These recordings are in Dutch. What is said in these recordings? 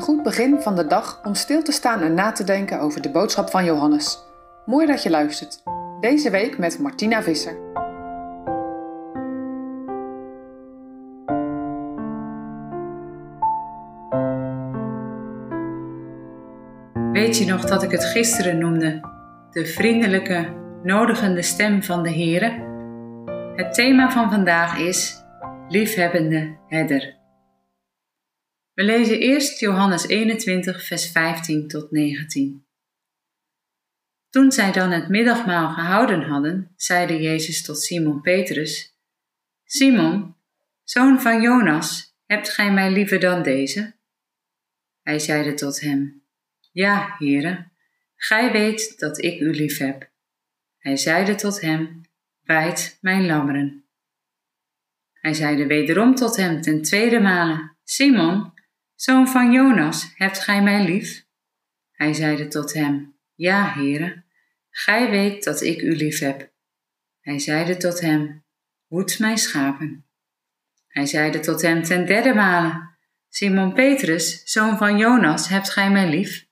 Een goed begin van de dag om stil te staan en na te denken over de boodschap van Johannes. Mooi dat je luistert. Deze week met Martina Visser. Weet je nog dat ik het gisteren noemde? De vriendelijke, nodigende stem van de Heere? Het thema van vandaag is liefhebbende herder. We lezen eerst Johannes 21, vers 15 tot 19. Toen zij dan het middagmaal gehouden hadden, zeide Jezus tot Simon Petrus: Simon, zoon van Jonas, hebt gij mij liever dan deze? Hij zeide tot hem: Ja, Heere, gij weet dat ik u lief heb. Hij zeide tot hem: Wijd mijn lammeren. Hij zeide wederom tot hem ten tweede male: Simon, Zoon van Jonas, hebt gij mij lief? Hij zeide tot hem, Ja, heren, gij weet dat ik u lief heb. Hij zeide tot hem, Hoed mijn schapen. Hij zeide tot hem ten derde male, Simon Petrus, zoon van Jonas, hebt gij mij lief?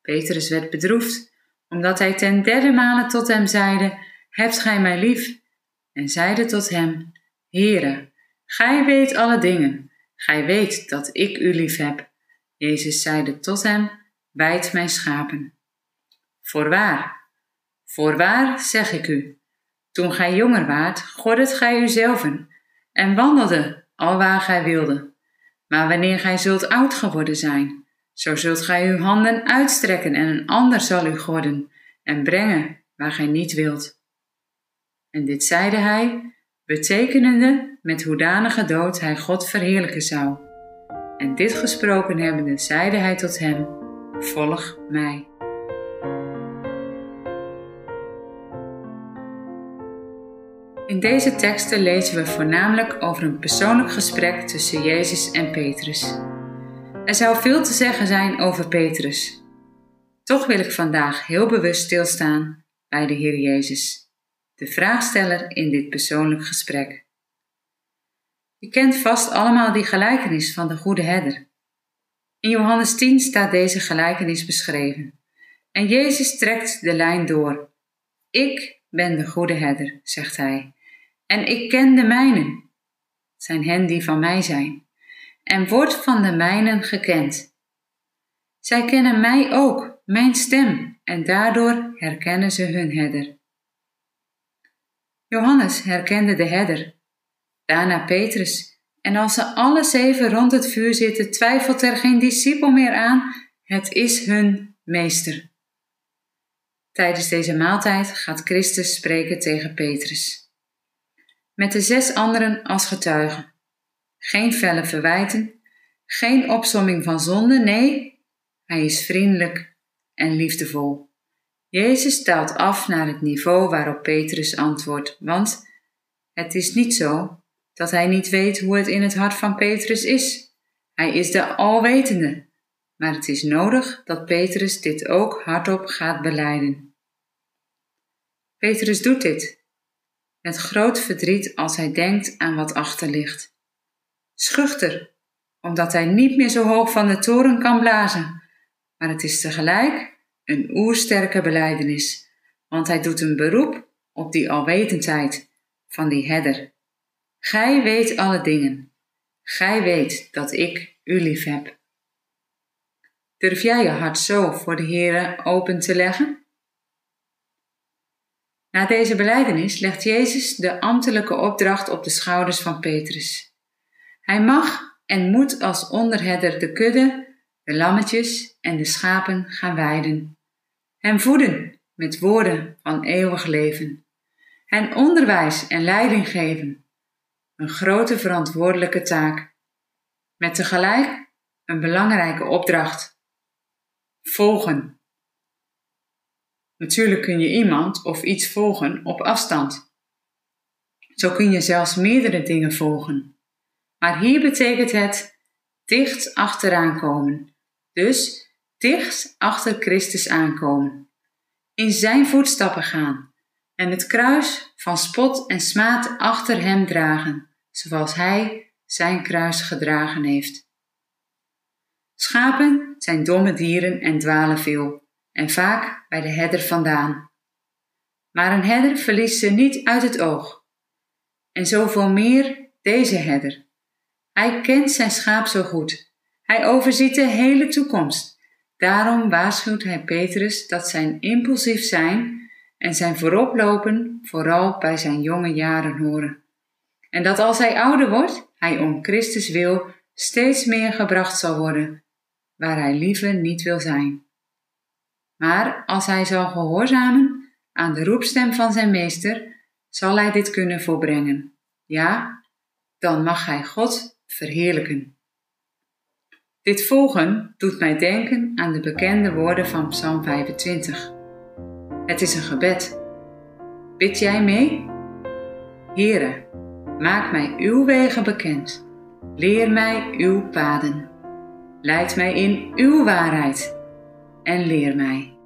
Petrus werd bedroefd, omdat hij ten derde male tot hem zeide, Hebt gij mij lief? En zeide tot hem, Heere, gij weet alle dingen, Gij weet dat ik u lief heb. Jezus zeide tot hem, wijd mijn schapen. Voorwaar, voorwaar zeg ik u, toen gij jonger waart, gordet gij uzelven en wandelde alwaar gij wilde. Maar wanneer gij zult oud geworden zijn, zo zult gij uw handen uitstrekken en een ander zal u gorden en brengen waar gij niet wilt. En dit zeide hij, betekenende met hoedanige dood hij God verheerlijken zou. En dit gesproken hebbende, zeide hij tot hem: Volg mij. In deze teksten lezen we voornamelijk over een persoonlijk gesprek tussen Jezus en Petrus. Er zou veel te zeggen zijn over Petrus. Toch wil ik vandaag heel bewust stilstaan bij de Heer Jezus de vraagsteller in dit persoonlijk gesprek. Je kent vast allemaal die gelijkenis van de goede herder. In Johannes 10 staat deze gelijkenis beschreven. En Jezus trekt de lijn door. Ik ben de goede herder, zegt hij, en ik ken de mijnen. Zijn hen die van mij zijn, en word van de mijnen gekend. Zij kennen mij ook, mijn stem, en daardoor herkennen ze hun herder. Johannes herkende de herder, daarna Petrus, en als ze alle zeven rond het vuur zitten, twijfelt er geen discipel meer aan, het is hun meester. Tijdens deze maaltijd gaat Christus spreken tegen Petrus. Met de zes anderen als getuigen. Geen felle verwijten, geen opsomming van zonde, nee, hij is vriendelijk en liefdevol. Jezus daalt af naar het niveau waarop Petrus antwoordt, want het is niet zo dat hij niet weet hoe het in het hart van Petrus is. Hij is de alwetende, maar het is nodig dat Petrus dit ook hardop gaat beleiden. Petrus doet dit, met groot verdriet als hij denkt aan wat achter ligt. Schuchter, omdat hij niet meer zo hoog van de toren kan blazen, maar het is tegelijk een oersterke beleidenis, want hij doet een beroep op die alwetendheid van die herder. Gij weet alle dingen. Gij weet dat ik u lief heb. Durf jij je hart zo voor de Heere open te leggen? Na deze beleidenis legt Jezus de ambtelijke opdracht op de schouders van Petrus. Hij mag en moet als onderherder de kudde de lammetjes en de schapen gaan weiden. Hen voeden met woorden van eeuwig leven. Hen onderwijs en leiding geven. Een grote verantwoordelijke taak. Met tegelijk een belangrijke opdracht. Volgen. Natuurlijk kun je iemand of iets volgen op afstand. Zo kun je zelfs meerdere dingen volgen. Maar hier betekent het dicht achteraan komen dus dicht achter Christus aankomen, in zijn voetstappen gaan en het kruis van spot en smaad achter hem dragen, zoals hij zijn kruis gedragen heeft. Schapen zijn domme dieren en dwalen veel, en vaak bij de herder vandaan. Maar een herder verliest ze niet uit het oog. En zoveel meer deze herder. Hij kent zijn schaap zo goed. Hij overziet de hele toekomst. Daarom waarschuwt hij Petrus dat zijn impulsief zijn en zijn vooroplopen vooral bij zijn jonge jaren horen. En dat als hij ouder wordt, hij om Christus wil steeds meer gebracht zal worden, waar hij liever niet wil zijn. Maar als hij zal gehoorzamen aan de roepstem van zijn meester, zal hij dit kunnen volbrengen. Ja, dan mag hij God verheerlijken. Dit volgen doet mij denken aan de bekende woorden van Psalm 25. Het is een gebed. Bid jij mee? Heere, maak mij uw wegen bekend. Leer mij uw paden. Leid mij in uw waarheid en leer mij.